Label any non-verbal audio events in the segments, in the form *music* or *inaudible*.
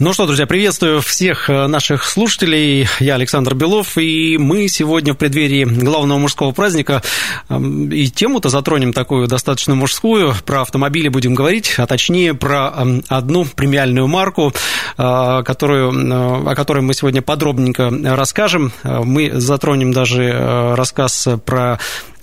Ну что, друзья, приветствую всех э, наших слушателей. Я Александр Белов, и мы сегодня в преддверии главного мужского праздника эм, и тему-то затронем такую достаточно мужскую. Про автомобили будем говорить, а точнее про эм, одну премиальную марку, э, которую, э, о которой мы сегодня подробненько расскажем. Мы затронем даже рассказ про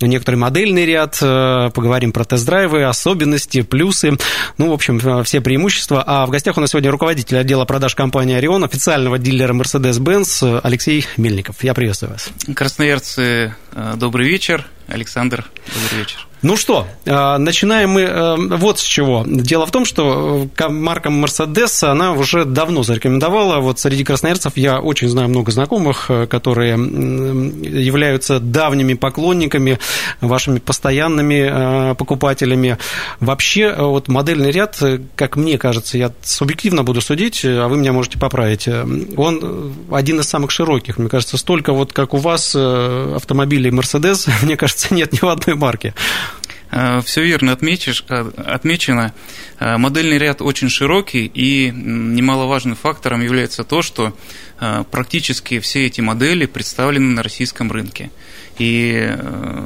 некоторый модельный ряд, поговорим про тест-драйвы, особенности, плюсы, ну, в общем, все преимущества. А в гостях у нас сегодня руководитель отдела отдела продаж компании «Орион», официального дилера Mercedes-Benz Алексей Мельников. Я приветствую вас. Красноярцы, э, добрый вечер. Александр, добрый вечер. Ну что, э, начинаем мы э, вот с чего. Дело в том, что э, марка Mercedes, она уже давно зарекомендовала. Вот среди красноярцев я очень знаю много знакомых, которые являются давними поклонниками, вашими постоянными покупателями. Вообще, вот модельный ряд, как мне кажется, я субъективно буду судить, а вы меня можете поправить, он один из самых широких. Мне кажется, столько вот, как у вас автомобилей Mercedes, *laughs* мне кажется, *laughs* нет ни в одной марке. Э, Все верно отметишь, э, отмечено. Э, модельный ряд очень широкий, и немаловажным фактором является то, что практически все эти модели представлены на российском рынке. И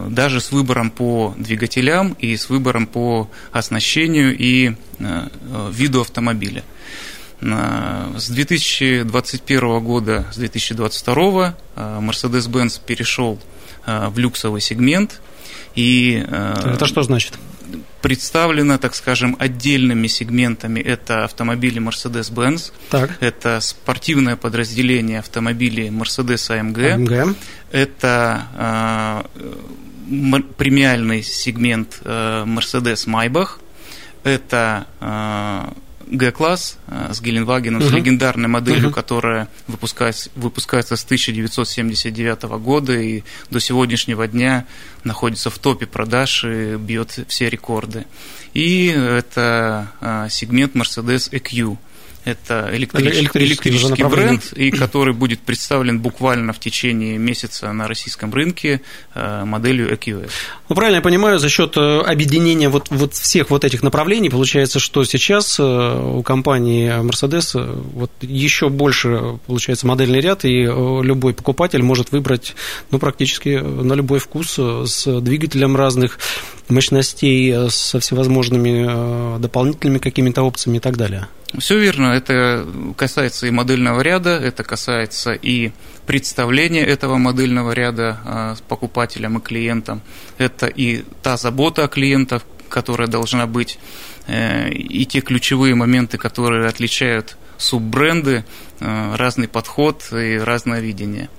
даже с выбором по двигателям, и с выбором по оснащению и виду автомобиля. С 2021 года, с 2022 Mercedes-Benz перешел люксовый сегмент – и, э, Это что значит? представлено, так скажем, отдельными сегментами. Это автомобили Mercedes-Benz, так. это спортивное подразделение автомобилей Mercedes-AMG, AMG. это э, премиальный сегмент э, Mercedes-Maybach, это э, Г-класс э, с Геленвагеном, uh-huh. с легендарной моделью, uh-huh. которая выпускается, выпускается с 1979 года и до сегодняшнего дня находится в топе продаж и бьет все рекорды. И это а, сегмент Mercedes EQ – это электрический, электрический, электрический бренд, и который будет представлен буквально в течение месяца на российском рынке э, моделью EQS. Ну, правильно я понимаю, за счет э, объединения вот, вот всех вот этих направлений получается, что сейчас э, у компании Mercedes вот еще больше получается модельный ряд, и любой покупатель может выбрать ну, практически на любой вкус с двигателем разных мощностей, со всевозможными дополнительными какими-то опциями и так далее. Все верно, это касается и модельного ряда, это касается и представления этого модельного ряда а, покупателям и клиентам, это и та забота о клиентах, которая должна быть, э, и те ключевые моменты, которые отличают суббренды, э, разный подход и разное видение.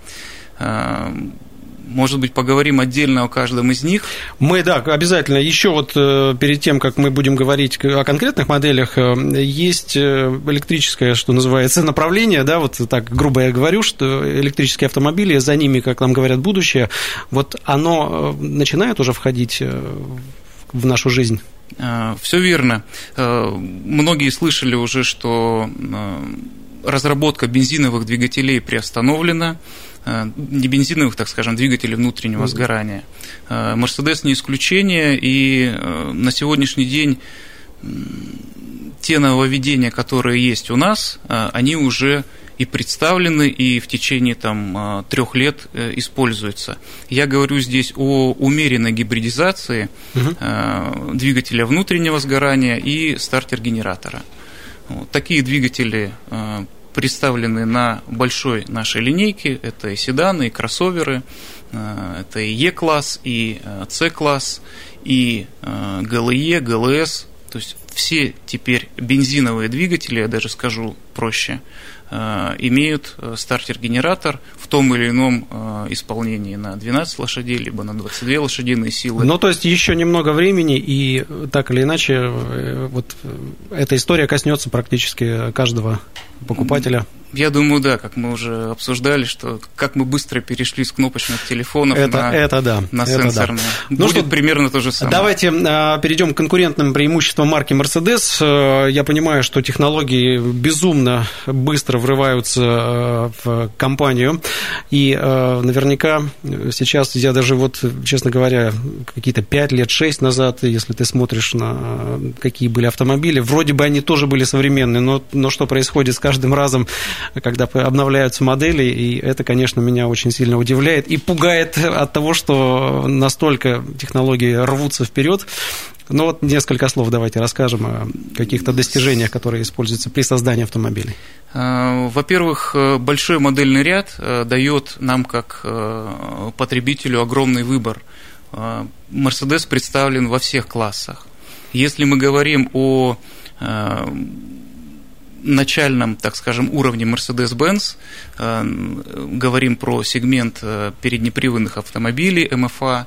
А, может быть, поговорим отдельно о каждом из них? Мы, да, обязательно. Еще вот э, перед тем, как мы будем говорить о конкретных моделях, э, есть э, электрическое, что называется, *laughs* направление, да, вот так грубо я говорю, что электрические автомобили, за ними, как нам говорят, будущее, вот оно начинает уже входить в нашу жизнь? Все верно. Многие слышали уже, что разработка бензиновых двигателей приостановлена, Э, не бензиновых, так скажем, двигателей внутреннего mm-hmm. сгорания. Мерседес не исключение, и э, на сегодняшний день те нововведения, которые есть у нас, э, они уже и представлены, и в течение там, трех лет используются. Я говорю здесь о умеренной гибридизации угу. двигателя внутреннего сгорания и стартер-генератора. Такие двигатели представлены на большой нашей линейке. Это и седаны, и кроссоверы, э, это и Е-класс, и С-класс, и ГЛЕ, ГЛС. То есть все теперь бензиновые двигатели, я даже скажу проще, Э, имеют э, стартер-генератор в том или ином э, исполнении на 12 лошадей, либо на 22 лошадиные силы. Ну, то есть еще немного времени, и так или иначе, вот эта история коснется практически каждого покупателя. Я думаю, да, как мы уже обсуждали, что как мы быстро перешли с кнопочных телефонов это, на, это да, на это сенсорные. Да. Будет ну что, примерно то же самое. Давайте а, перейдем к конкурентным преимуществам марки Mercedes. Э, я понимаю, что технологии безумно быстро врываются э, в компанию, и наверняка сейчас я даже вот, честно говоря, какие-то 5 лет, 6 назад, если ты смотришь на какие были автомобили, вроде бы они тоже были современные, но, но что происходит с каждым разом, когда обновляются модели, и это, конечно, меня очень сильно удивляет и пугает от того, что настолько технологии рвутся вперед. Ну вот несколько слов давайте расскажем о каких-то достижениях, которые используются при создании автомобилей. А, во-первых, большой модельный ряд э, дает нам как э, потребителю огромный выбор. Mercedes представлен во всех классах. Если мы говорим о э, начальном, так скажем, уровне Mercedes-Benz, э, говорим про сегмент э, переднеприводных автомобилей МФА,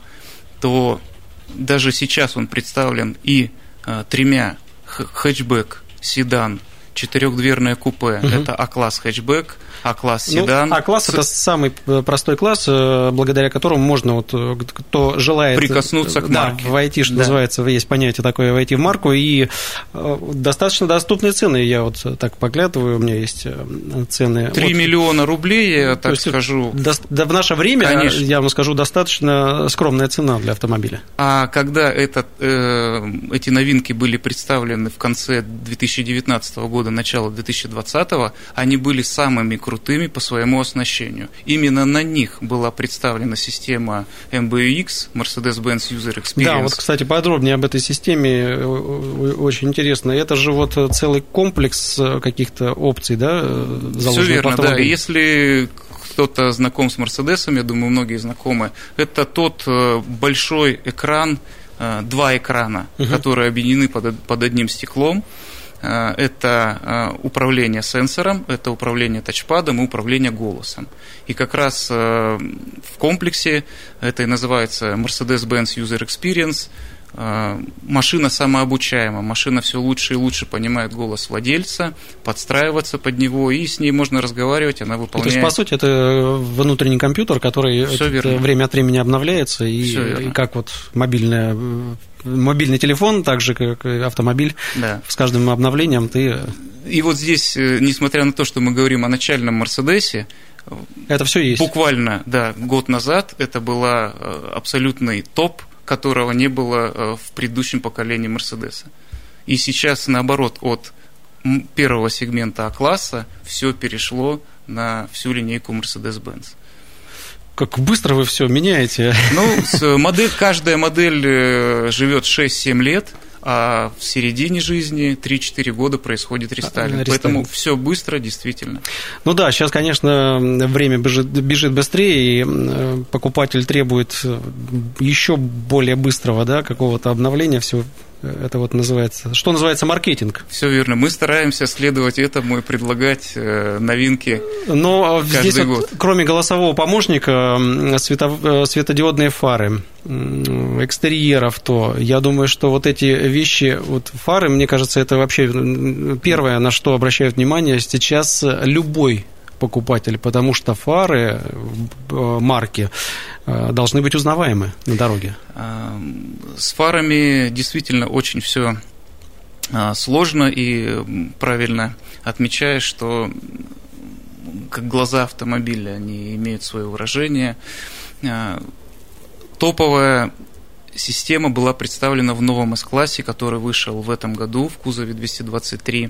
то даже сейчас он представлен и э, тремя хэтчбэк, седан, четырехдверное купе. Угу. Это А-класс хэтчбэк, а-класс ну, седан. Ну, А-класс – это самый э, простой класс, э, благодаря которому можно, вот, э, кто желает… Прикоснуться к марке. Да, войти, что да. называется, есть понятие такое, войти в марку, и достаточно доступные цены, я вот так поглядываю, у меня есть цены. 3 вот, миллиона рублей, я так есть, скажу. До, да, в наше время, Конечно. я вам скажу, достаточно скромная цена для автомобиля. А когда этот, э, эти новинки были представлены в конце 2019 года, начало 2020, они были самыми крутыми по своему оснащению. Именно на них была представлена система MBUX, Mercedes-Benz User Experience. Да, вот, кстати, подробнее об этой системе э, очень интересно. Это же вот целый комплекс э, каких-то опций, да, э, Все верно, да. Если кто-то знаком с Мерседесом, я думаю, многие знакомы, это тот большой экран, два экрана, угу. которые объединены под, под одним стеклом. Э, это э, управление сенсором, это управление тачпадом и управление голосом. И как раз э, в комплексе это и называется Mercedes-Benz User Experience. Машина самообучаема, машина все лучше и лучше понимает голос владельца, подстраиваться под него, и с ней можно разговаривать, она выполняет... То есть, по сути, это внутренний компьютер, который время от времени обновляется, и, и как вот мобильная мобильный телефон, так же как и автомобиль, да. с каждым обновлением ты... И вот здесь, э, несмотря на то, что мы говорим о начальном Мерседесе, это все есть. Буквально, да, год назад это была э, абсолютный топ, которого не было э, в предыдущем поколении Мерседеса. И сейчас, наоборот, от первого сегмента А-класса все перешло на всю линейку Mercedes-Benz. Как быстро вы все меняете. Ну, модель, каждая модель э, живет 6-7 лет, а в середине жизни 3-4 года происходит рестайлинг. рестайлинг. Поэтому все быстро, действительно. Ну да, сейчас, конечно, время бежит, бежит быстрее, и э, покупатель требует э, еще более быстрого да, какого-то обновления всего это вот называется, что называется маркетинг. Все верно. Мы стараемся следовать этому и предлагать э, новинки Но каждый здесь год. Вот, кроме голосового помощника, светов, э, светодиодные фары, экстерьер авто, я думаю, что вот эти вещи, вот фары, мне кажется, это вообще первое, на что обращают внимание сейчас любой покупатель, потому что фары э, марки э, должны быть узнаваемы на дороге. А, с фарами действительно очень все а, сложно и правильно отмечаешь, что как глаза автомобиля, они имеют свое выражение. А, топовая система была представлена в новом S-классе, который вышел в этом году в кузове 223.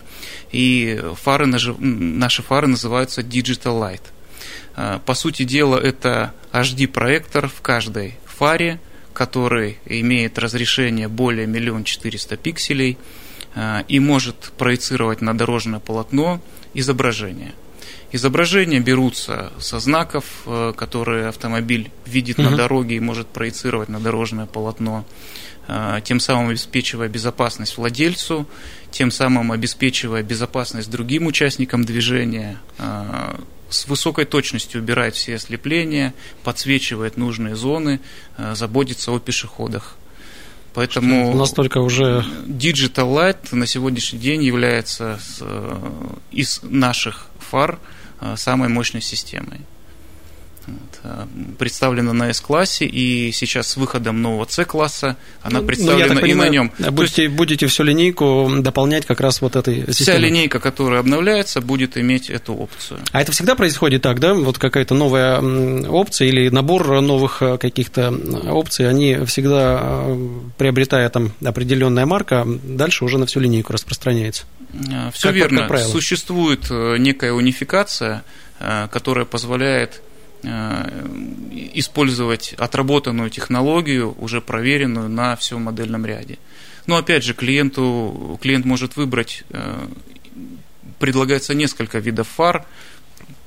И фары, наши фары называются Digital Light. А, по сути дела, это HD-проектор в каждой фаре, который имеет разрешение более 1 400 пикселей а, и может проецировать на дорожное полотно изображение – Изображения берутся со знаков, э, которые автомобиль видит угу. на дороге и может проецировать на дорожное полотно, э, тем самым обеспечивая безопасность владельцу, тем самым обеспечивая безопасность другим участникам движения, э, с высокой точностью убирает все ослепления, подсвечивает нужные зоны, заботится о пешеходах. Поэтому настолько уже Digital Light на сегодняшний день является из наших фар самой мощной системой. Э, представлена на S-классе, и сейчас с выходом нового C-класса она представлена ну, и понимаю, на нем. Будете, есть, будете всю линейку дополнять как раз вот этой системой. Вся линейка, которая обновляется, будет иметь эту опцию. А это всегда происходит так, да? Вот какая-то новая опция или набор новых э, каких-то опций, они всегда, э, приобретая там определенная марка, дальше уже на всю линейку распространяется. Все как, верно. Как Существует некая унификация, которая позволяет Э, использовать отработанную технологию, уже проверенную на всем модельном ряде. Но опять же, клиенту, клиент может выбрать, э, предлагается несколько видов фар,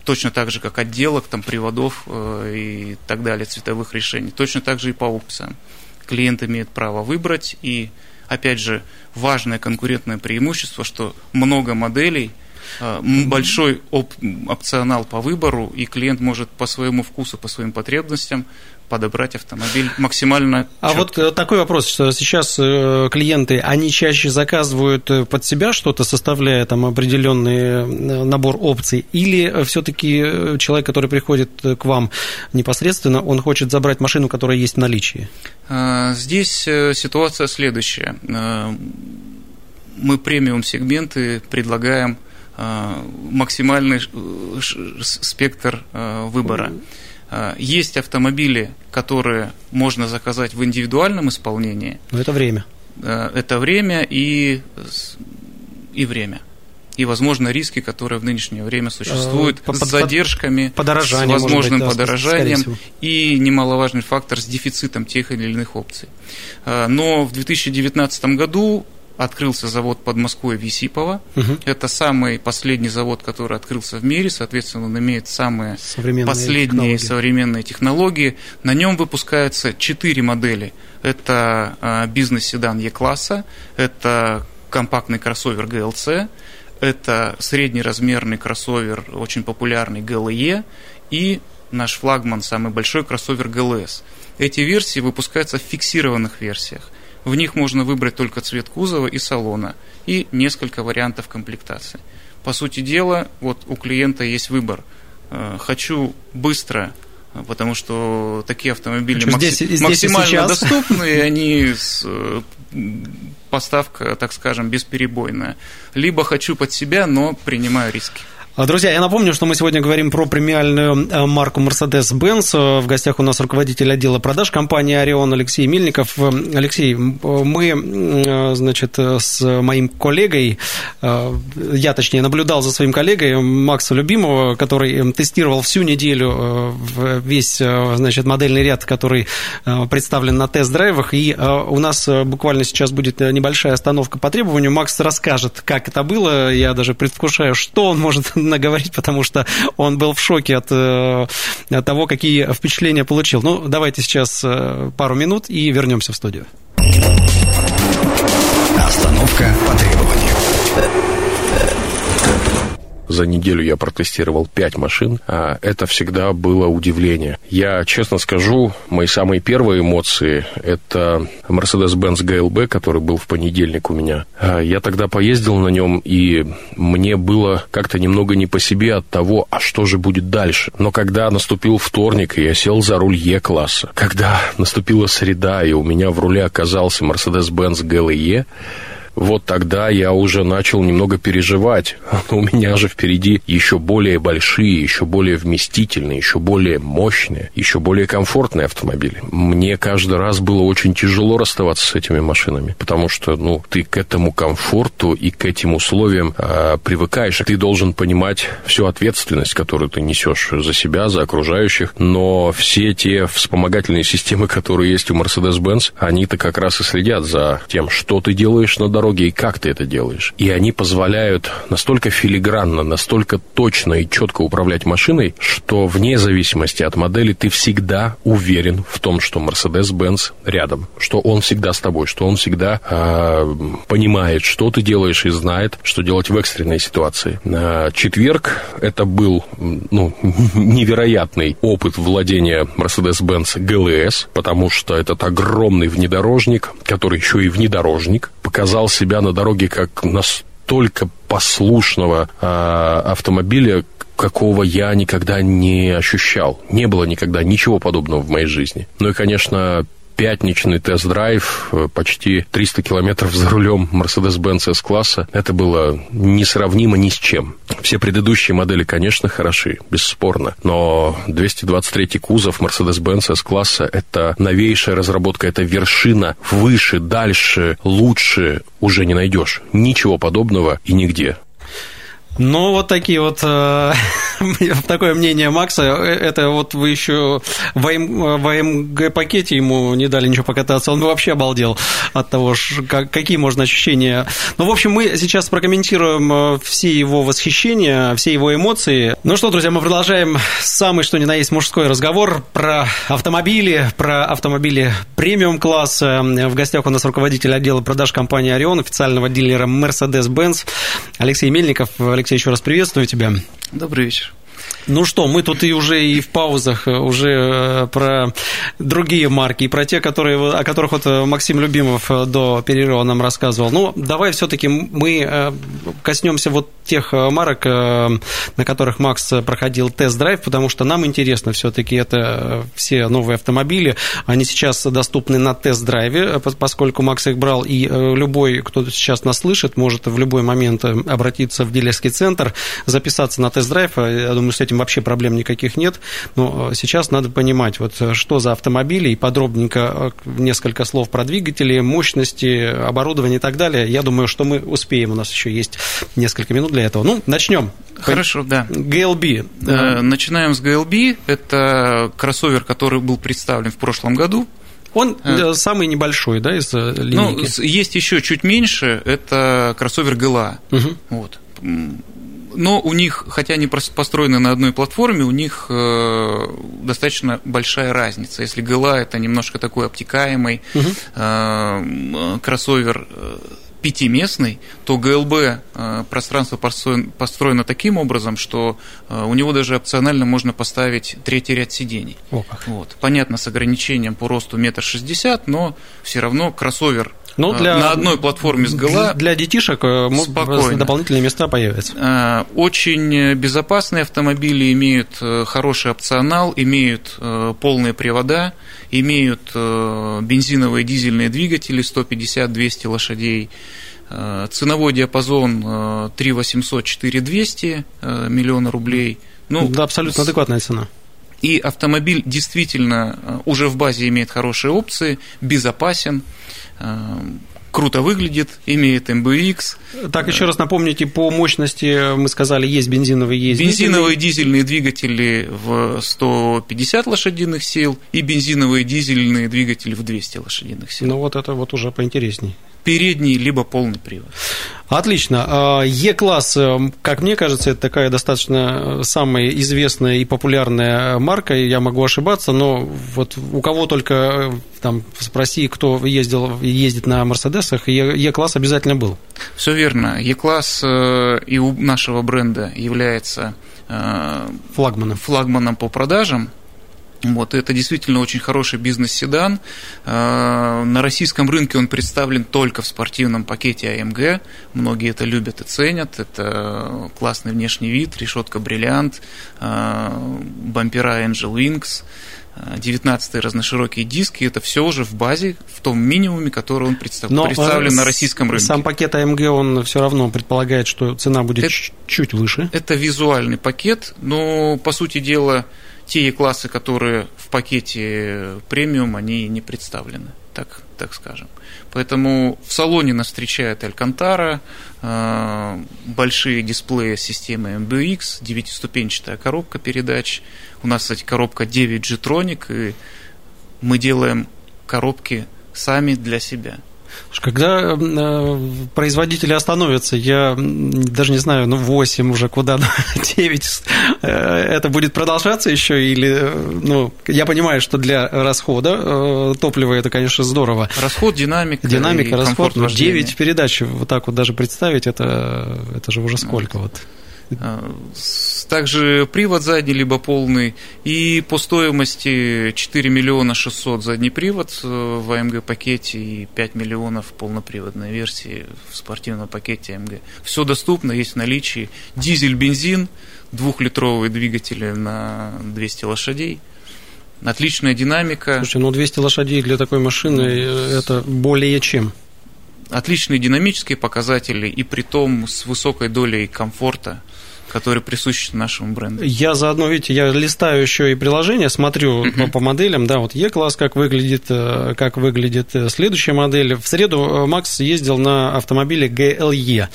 точно так же, как отделок, там, приводов э, и так далее, цветовых решений. Точно так же и по опциям. Клиент имеет право выбрать, и, опять же, важное конкурентное преимущество, что много моделей – Э, большой оп- опционал по выбору, и клиент может по своему вкусу, по своим потребностям подобрать автомобиль максимально А четко. вот э, такой вопрос, что сейчас э, клиенты, они чаще заказывают под себя что-то, составляя там определенный набор опций, или все-таки человек, который приходит к вам непосредственно, он хочет забрать машину, которая есть в наличии? Здесь ситуация следующая. Мы премиум сегменты предлагаем Э, максимальный э, спектр э, выбора. Есть автомобили, которые можно заказать в индивидуальном исполнении. Но это время. Это время и, и время. И, возможно, риски, которые в нынешнее время существуют, под, с задержками, с возможным быть, подорожанием и немаловажный фактор с дефицитом тех или иных опций. Но в 2019 году открылся завод под Москвой Висипова. Угу. Это самый последний завод, который открылся в мире, соответственно, он имеет самые современные последние технологии. современные технологии. На нем выпускаются четыре модели. Это а, бизнес-седан Е-класса, это компактный кроссовер GLC, это среднеразмерный кроссовер, очень популярный GLE, и наш флагман, самый большой кроссовер GLS. Эти версии выпускаются в фиксированных версиях – в них можно выбрать только цвет кузова и салона и несколько вариантов комплектации. По сути дела, вот у клиента есть выбор. Э, хочу быстро, потому что такие автомобили макси- здесь, здесь максимально *laughs* доступны, и они с, э, поставка, так скажем, бесперебойная. Либо хочу под себя, но принимаю риски. А, друзья, я напомню, что мы сегодня говорим про премиальную э, марку Mercedes-Benz. В гостях у нас руководитель отдела продаж компании «Орион» Алексей Мельников. Э, Алексей, мы, э, значит, с моим коллегой, я, точнее, наблюдал за своим коллегой Макса Любимого, который тестировал всю неделю весь, значит, модельный ряд, который представлен на тест-драйвах, и у нас буквально сейчас будет небольшая остановка по требованию. Макс расскажет, как это было. Я даже предвкушаю, что он может *laughs* наговорить, потому что он был в шоке от, э, от того, какие впечатления получил. Ну, давайте сейчас э, пару минут и вернемся в студию. Остановка по требованию. За неделю я протестировал пять машин. А это всегда было удивление. Я честно скажу, мои самые первые эмоции – это Mercedes-Benz GLB, который был в понедельник у меня. А я тогда поездил на нем, и мне было как-то немного не по себе от того, а что же будет дальше. Но когда наступил вторник, и я сел за руль Е-класса, когда наступила среда, и у меня в руле оказался Mercedes-Benz GLE, вот тогда я уже начал немного переживать. *laughs* У меня же впереди еще более большие, еще более вместительные, еще более мощные, еще более комфортные автомобили. Мне каждый раз было очень тяжело расставаться с этими машинами, потому что, ну, ты к этому комфорту и к этим условиям э, привыкаешь. Ты должен понимать всю ответственность, которую ты несешь за себя, за окружающих, но все те вспомогательные системы, которые есть у Mercedes-Benz, они-то как раз и следят за тем, что ты делаешь на дороге, дороге и как ты это делаешь. И они позволяют настолько филигранно, настолько точно и четко управлять машиной, что вне зависимости от модели ты всегда уверен в том, что Mercedes-Benz рядом, что он всегда с тобой, что он всегда э, понимает, что ты делаешь и знает, что делать в экстренной ситуации. На четверг это был ну, *laughs* невероятный опыт владения Mercedes-Benz GLS, потому что этот огромный внедорожник, который еще и внедорожник, показал себя на дороге как настолько послушного э, автомобиля, какого я никогда не ощущал. Не было никогда ничего подобного в моей жизни. Ну и, конечно, пятничный тест-драйв, э, почти 300 километров за рулем Mercedes-Benz S-класса. Это было несравнимо ни с чем. Все предыдущие модели, конечно, хороши, бесспорно, но 223 кузов Mercedes-Benz S-класса – это новейшая разработка, это вершина. Выше, дальше, лучше уже не найдешь. Ничего подобного и нигде. Ну, вот такие вот, э, *laughs* такое мнение Макса. Э, это вот вы еще в, АМ, в АМГ-пакете ему не дали ничего покататься. Он вообще обалдел от того, как, какие можно ощущения. Ну, в общем, мы сейчас прокомментируем э, все его восхищения, все его эмоции. Ну что, друзья, мы продолжаем самый что ни на есть мужской разговор про автомобили, про автомобили премиум-класса. В гостях у нас руководитель отдела продаж компании «Орион», официального дилера Mercedes-Benz Алексей Мельников. Алексей, еще раз приветствую тебя. Добрый вечер. Ну что, мы тут и уже и в паузах э, уже э, про другие марки, и про те, которые, о которых вот э, Максим Любимов до перерыва нам рассказывал. Ну, давай все-таки мы коснемся вот тех марок, на которых Макс проходил тест-драйв, потому что нам интересно все-таки это все новые автомобили. Они сейчас доступны на тест-драйве, поскольку Макс их брал, и любой, кто сейчас нас слышит, может в любой момент обратиться в дилерский центр, записаться на тест-драйв. Я думаю, с этим вообще проблем никаких нет. Но э, сейчас надо понимать, вот э, что за автомобили, и подробненько э, несколько слов про двигатели, мощности, оборудование и так далее. Я думаю, что мы успеем, у нас еще есть несколько минут для этого. Ну, начнем. Хорошо, да. GLB. Начинаем с GLB. Это кроссовер, который был представлен в прошлом году. Он а. самый небольшой, да, из линейки? Ну, есть еще чуть меньше, это кроссовер GLA. Угу. Вот но у них, хотя они построены на одной платформе, у них э, достаточно большая разница. Если ГЛА это немножко такой обтекаемый угу. кроссовер э, пятиместный, то ГЛБ пространство построено таким образом, что у него даже опционально можно поставить третий ряд сидений. О, вот. Понятно, с ограничением по росту метр шестьдесят, но все равно кроссовер ну, для, на одной платформе с ГЛА. Для, детишек э, спокойно. дополнительные места появятся. Э, очень безопасные автомобили имеют э, хороший опционал, имеют полные привода, имеют бензиновые дизельные двигатели 150-200 лошадей. Ценовой диапазон 3 800 4 200 миллиона рублей. Ну, да, абсолютно адекватная цена. И автомобиль действительно уже в базе имеет хорошие опции, безопасен. Эм, круто выглядит, имеет MBX. Так, еще раз напомните, по мощности мы сказали, есть бензиновые, есть Бензиновые дизельные, двигатели в 150 лошадиных сил и бензиновые дизельные двигатели в 200 лошадиных сил. Ну вот это вот уже поинтересней передний, либо полный привод. Отлично. А, Е-класс, э, как мне кажется, это такая достаточно э, самая известная и популярная марка, я могу ошибаться, но вот у кого только э, там спроси, кто ездил, ездит на Мерседесах, Е-класс обязательно был. Все верно. Е-класс и у нашего бренда является флагманом. флагманом по продажам. Вот, это действительно очень хороший бизнес-седан. А, на российском рынке он представлен только в спортивном пакете AMG. Многие это любят и ценят. Это классный внешний вид, решетка бриллиант, а, бампера Angel Wings, 19 разноширокие диски, это все уже в базе, в том минимуме, который он представ... Но представлен на российском рынке. Сам пакет AMG, он все равно предполагает, что цена будет это, чуть выше. Это визуальный пакет, но, по сути дела, те классы, которые в пакете премиум, они не представлены, так, так скажем. Поэтому в салоне нас встречает Алькантара, э, большие дисплеи системы MBX, девятиступенчатая коробка передач. У нас, кстати, коробка 9 G-Tronic, и мы делаем коробки сами для себя – когда э, производители остановятся, я даже не знаю, ну 8 уже куда, *laughs* 9, э, это будет продолжаться еще или, э, ну, я понимаю, что для расхода топлива это, конечно, здорово. Расход, динамика. Динамика, расход, но 9 передач, вот так вот даже представить, это, это же уже сколько вот. А, также привод задний, либо полный. И по стоимости 4 миллиона 600 задний привод э, в AMG пакете и 5 миллионов полноприводной версии в спортивном пакете AMG. Все доступно, есть в наличии. Дизель, бензин, двухлитровые двигатели на 200 лошадей. Отличная динамика. Слушай, ну 200 лошадей для такой машины э, это более чем. Отличные динамические показатели и при том с высокой долей комфорта который присущ нашему бренду. Я заодно, видите, я листаю еще и приложение, смотрю uh-huh. по, моделям, да, вот E-класс, как выглядит, э, как выглядит э, следующая модель. В среду э, Макс ездил на автомобиле GLE.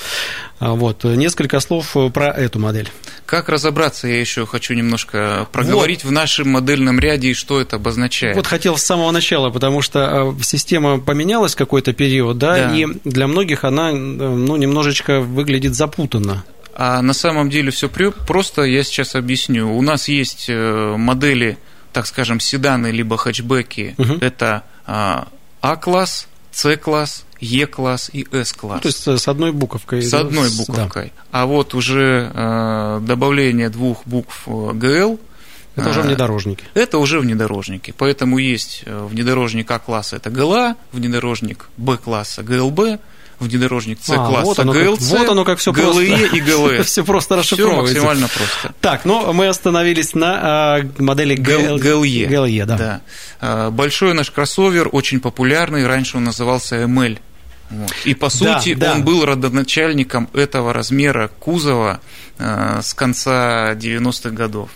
А, вот, несколько слов про эту модель. Как разобраться, я еще хочу немножко проговорить вот. в нашем модельном ряде, и что это обозначает. Вот хотел с самого начала, потому что система поменялась какой-то период, да, да. и для многих она ну, немножечко выглядит запутанно. А на самом деле все просто, я сейчас объясню. У нас есть э, модели, так скажем, седаны либо хэтчбеки. Угу. Это а, А-класс, С-класс, Е-класс и С-класс. Ну, то есть э, с одной буковкой. С одной буковкой. Да. А вот уже э, добавление двух букв ГЛ это уже внедорожники. Это уже внедорожники. Поэтому есть внедорожник А-класса, это ГЛА, внедорожник Б-класса ГЛБ, внедорожник С-класса, а, вот оно, ГЛЦ, как, вот оно как все ГЛЕ просто. и ГЛС. *laughs* все просто расшифровывается. Все максимально просто. Так, ну мы остановились на а, модели ГЛЕ. ГЛЕ, да. да. А, большой наш кроссовер, очень популярный, раньше он назывался ML. Вот. И по сути да, да. он был родоначальником этого размера кузова э, с конца 90-х годов.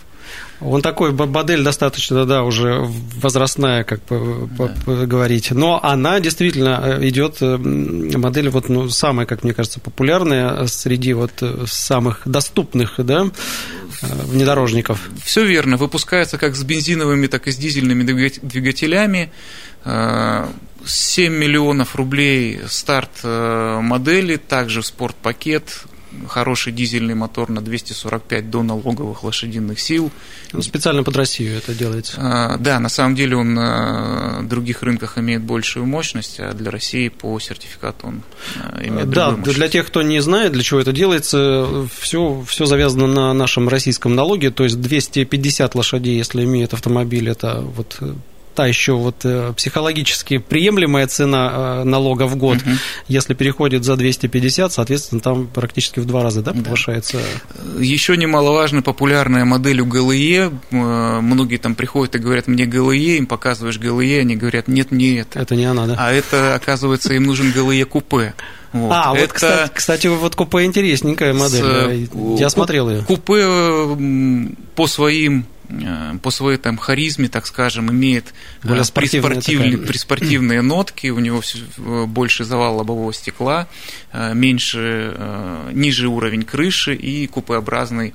Он такой, модель достаточно, да, уже возрастная, как да. говорить. Но она действительно э, идет, э, модель вот, ну, самая, как мне кажется, популярная среди вот э, самых доступных, да, внедорожников. Все верно. Выпускается как с бензиновыми, так и с дизельными двигателями. 7 миллионов рублей старт модели, также спортпакет, хороший дизельный мотор на 245 до налоговых лошадиных сил. Ну, специально под Россию это делается. А, да, на самом деле он на других рынках имеет большую мощность, а для России по сертификату он а, имеет Да, мощность. для тех, кто не знает, для чего это делается, все, все завязано на нашем российском налоге, то есть 250 лошадей, если имеет автомобиль, это вот та еще вот э, психологически приемлемая цена э, налога в год. Угу. Если переходит за 250, соответственно, там практически в два раза да, повышается. Да. Еще немаловажно популярная модель у ГЛЕ. Э, многие там приходят и говорят, мне ГЛЕ, им показываешь ГЛЕ, они говорят, нет, не это. Это не она, да? А это, оказывается, им нужен ГЛЕ купе. Вот. А, это... вот, кстати, кстати, вот купе интересненькая модель. С... Я смотрел ее. Купе по своим по своей там харизме, так скажем, имеет э, Более приспортивные, приспортивные нотки, у него э, больше завал лобового стекла, меньше, ниже уровень крыши и купеобразный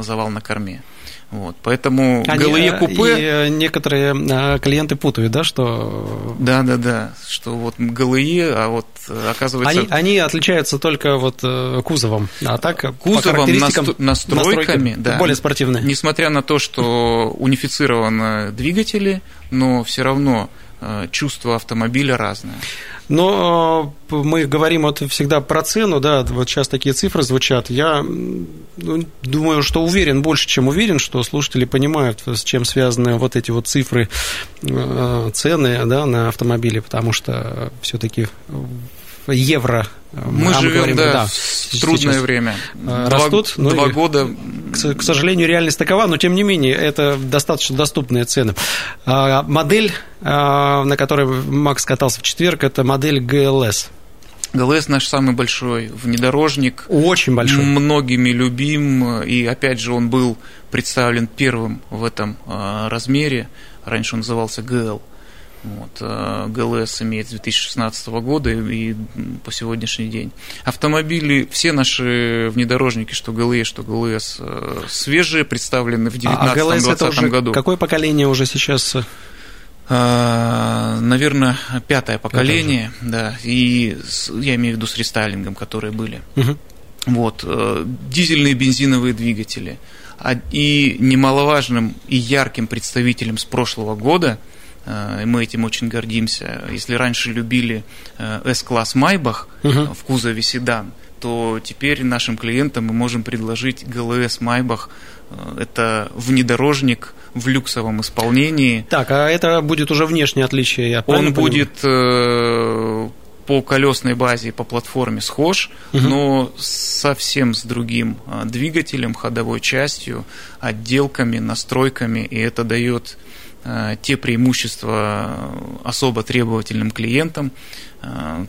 завал на корме. Вот, поэтому Они, ГЛЕ купе... И некоторые клиенты путают, да, что... Да, да, да, что вот ГЛЕ, а вот оказывается... Они, они отличаются только вот кузовом, а так кузовом, по настройками, настройками, да. Более спортивные. Несмотря на то, что унифицированы двигатели, но все равно чувство автомобиля разное. Но э, мы говорим вот всегда про цену, да, вот сейчас такие цифры звучат. Я ну, думаю, что уверен, больше, чем уверен, что слушатели понимают, с чем связаны вот эти вот цифры, э, цены да, на автомобили, потому что все-таки евро. Мы а живем, говорим, да, да, в трудное время. Растут. Два, два года. К, к сожалению, реальность такова, но тем не менее, это достаточно доступные цены. А, модель, а, на которой Макс катался в четверг, это модель GLS. ГЛС наш самый большой внедорожник. Очень большой. Многими любим. И опять же, он был представлен первым в этом размере. Раньше он назывался ГЛ. Вот, э, ГЛС имеет с 2016 года и по сегодняшний день. Автомобили, все наши внедорожники, что ГЛС, что ГЛС, э, свежие, представлены в 2019-2020 а году. Какое поколение уже сейчас? Э, Наверное, пятое поколение, да, и я имею в виду с рестайлингом, которые были. Угу. Вот, дизельные бензиновые двигатели. А, и немаловажным и ярким представителем с прошлого года – и мы этим очень гордимся. Если раньше любили S-класс э, Майбах угу. в кузове седан, то теперь нашим клиентам мы можем предложить ГЛС Майбах. Это внедорожник в люксовом исполнении. Так, а это будет уже внешнее отличие, я Он будет э, по колесной базе, по платформе схож, угу. но совсем с другим э, двигателем, ходовой частью, отделками, настройками, и это дает э, те преимущества особо требовательным клиентам,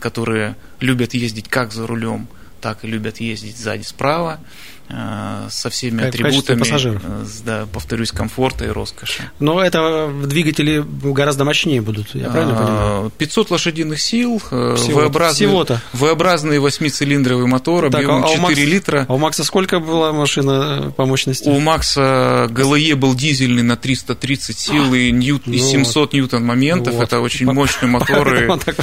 которые любят ездить как за рулем, так и любят ездить сзади справа. Э, со всеми атрибутами, пассажиров. Э, да, повторюсь, комфорта и роскоши. Но это двигатели гораздо мощнее будут, я правильно а, понимаю? 500 лошадиных сил, э, V-образный, Всего-то. V-образный восьмицилиндровый мотор объемом так, а 4 Макс, литра. А у Макса сколько была машина по мощности? У Макса ГЛЕ был дизельный на 330 сил и, ньют, ну, и 700 ньютон моментов, вот. это очень мощный *laughs* мотор. Он так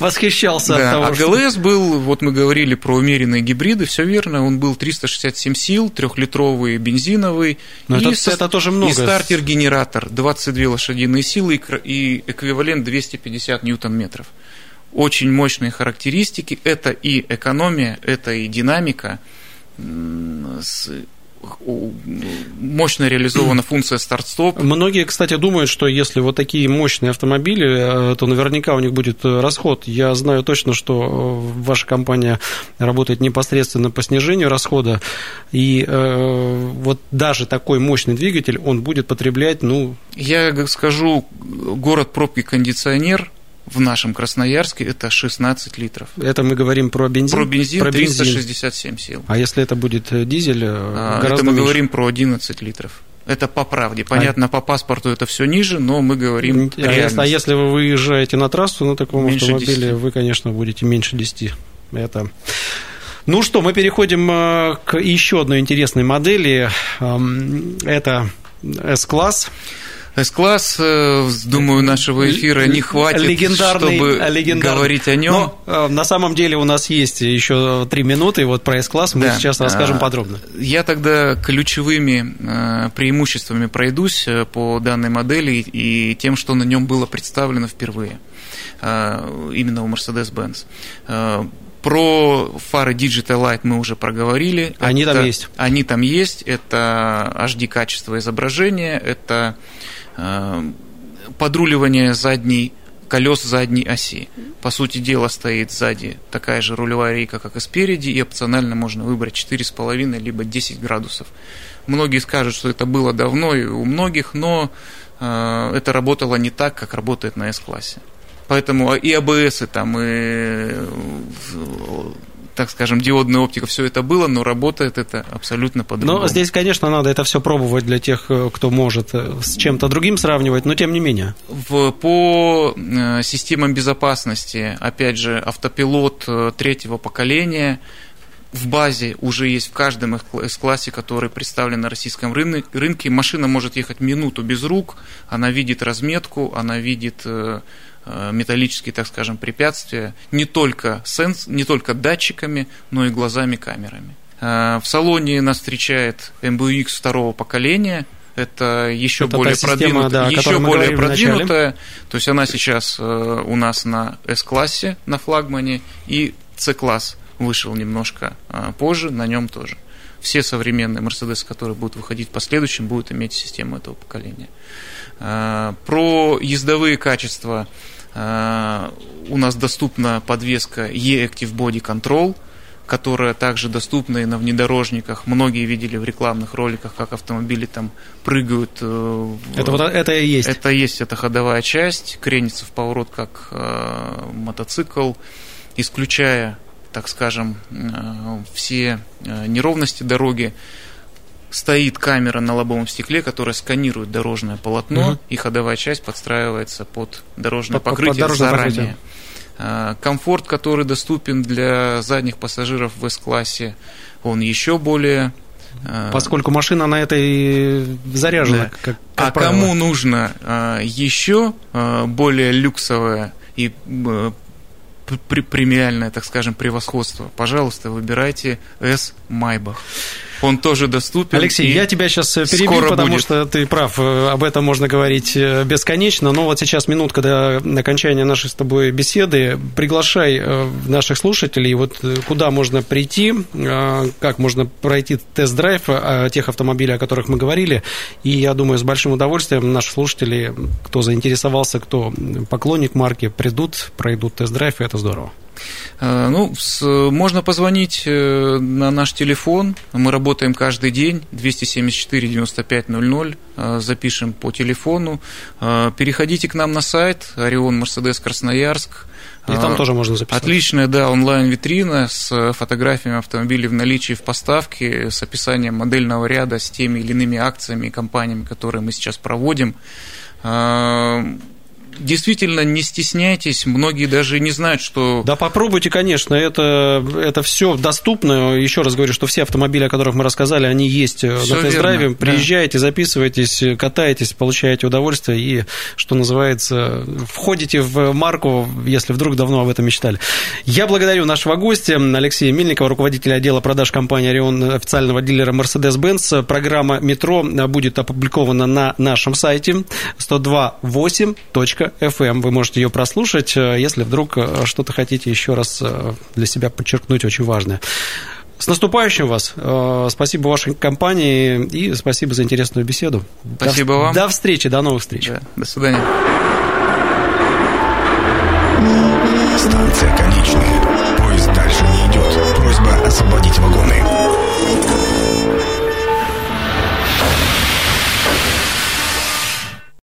восхищался да, от того, А ГЛС был, вот мы говорили про умеренные гибриды, все верно, он был 367 7 сил, трехлитровый бензиновый. Но и это, со, это тоже много. И стартер-генератор, 22 лошадиные силы и эквивалент 250 ньютон-метров. Очень мощные характеристики. Это и экономия, это и динамика с мощно реализована *clears throat* функция старт-стоп. Многие, кстати, думают, что если вот такие мощные автомобили, э, то наверняка у них будет э, расход. Я знаю точно, что э, ваша компания работает непосредственно по снижению расхода, и э, вот даже такой мощный двигатель, он будет потреблять, ну... Я скажу, город пробки кондиционер – в нашем Красноярске это 16 литров. Это мы говорим про бензин? Про бензин про 367 бензин. сил. А если это будет э, дизель, э, а, гораздо Это мы меньше. говорим про 11 литров. Это по правде. Понятно, а... по паспорту это все ниже, но мы говорим а если, а если вы выезжаете на трассу на таком меньше автомобиле, 10. вы, конечно, будете меньше 10. Это... Ну что, мы переходим э, к еще одной интересной модели. Эм, это S-класс. С-класс, э, думаю, нашего эфира не хватит, легендарный, чтобы легендарный. говорить о нем. Но э, на самом деле у нас есть еще три минуты, вот про С-класс мы да. сейчас расскажем а, подробно. Я тогда ключевыми э, преимуществами пройдусь по данной модели и тем, что на нем было представлено впервые, именно у Mercedes-Benz. Про фары Digital Light мы уже проговорили. Они это, там есть. Они там есть. Это HD качество изображения, это подруливание задней колес задней оси. По сути дела стоит сзади такая же рулевая рейка, как и спереди, и опционально можно выбрать 4,5 либо 10 градусов. Многие скажут, что это было давно и у многих, но э, это работало не так, как работает на S-классе. Поэтому и АБС, и там, и так скажем, диодная оптика, все это было, но работает это абсолютно по-другому. Но здесь, конечно, надо это все пробовать для тех, э, кто может э, с чем-то другим сравнивать, но тем не менее. В, по э, системам безопасности, опять же, автопилот третьего поколения, в базе уже есть в каждом S-классе, который представлен на российском рынке. Машина может ехать минуту без рук, она видит разметку, она видит металлические, так скажем, препятствия не только, сенс, не только датчиками, но и глазами камерами. Э, в салоне нас встречает MBUX второго поколения, это еще это более, система, продвинут, да, еще более продвинутая. То есть она сейчас э, у нас на S-классе, на флагмане, и C-класс вышел немножко позже, на нем тоже. Все современные Mercedes, которые будут выходить в последующем, будут иметь систему этого поколения. Про ездовые качества Э, у нас доступна подвеска E-Active Body Control, которая также доступна и на внедорожниках. Многие видели в рекламных роликах, как автомобили там прыгают. Э, это вот это и есть. Это есть, это ходовая часть, кренится в поворот как э, мотоцикл, исключая, так скажем, э, все э, неровности дороги стоит камера на лобовом стекле, которая сканирует дорожное полотно, угу. и ходовая часть подстраивается под дорожное под, покрытие под дорожное заранее. Покрытие. А, комфорт, который доступен для задних пассажиров в S-классе, он еще более а, Поскольку машина на этой заряжена. Да. Как, как а правило. кому нужно а, еще более люксовое и премиальное, так скажем, превосходство, пожалуйста, выбирайте S Майбах. Он тоже доступен. Алексей, я тебя сейчас перебью, потому будет. что ты прав, об этом можно говорить бесконечно, но вот сейчас минутка до окончания нашей с тобой беседы. Приглашай наших слушателей, вот куда можно прийти, как можно пройти тест-драйв тех автомобилей, о которых мы говорили, и я думаю, с большим удовольствием наши слушатели, кто заинтересовался, кто поклонник марки, придут, пройдут тест-драйв, и это здорово. Э, ну, можно позвонить э, на наш телефон. Мы работаем каждый день 274 95 00. Запишем по телефону. Э, переходите к нам на сайт Орион Мерседес Красноярск. И там тоже можно записать. Отличная, да, онлайн-витрина с фотографиями автомобилей в наличии в поставке, с описанием модельного ряда, с теми или иными акциями и компаниями, которые мы сейчас проводим действительно не стесняйтесь, многие даже не знают, что... Да попробуйте, конечно, это, это все доступно. Еще раз говорю, что все автомобили, о которых мы рассказали, они есть всё на тест-драйве. Приезжайте, да. записывайтесь, катайтесь, получаете удовольствие и, что называется, входите в марку, если вдруг давно об этом мечтали. Я благодарю нашего гостя Алексея Мельникова, руководителя отдела продаж компании «Орион», официального дилера Mercedes-Benz. Программа «Метро» будет опубликована на нашем сайте 102.8.ru FM. Вы можете ее прослушать, э, если вдруг э, что-то хотите еще раз э, для себя подчеркнуть очень важное. С наступающим вас. Спасибо вашей компании и спасибо за интересную беседу. Спасибо до, вам. До встречи, до новых встреч. Да, до свидания. Станция конечная.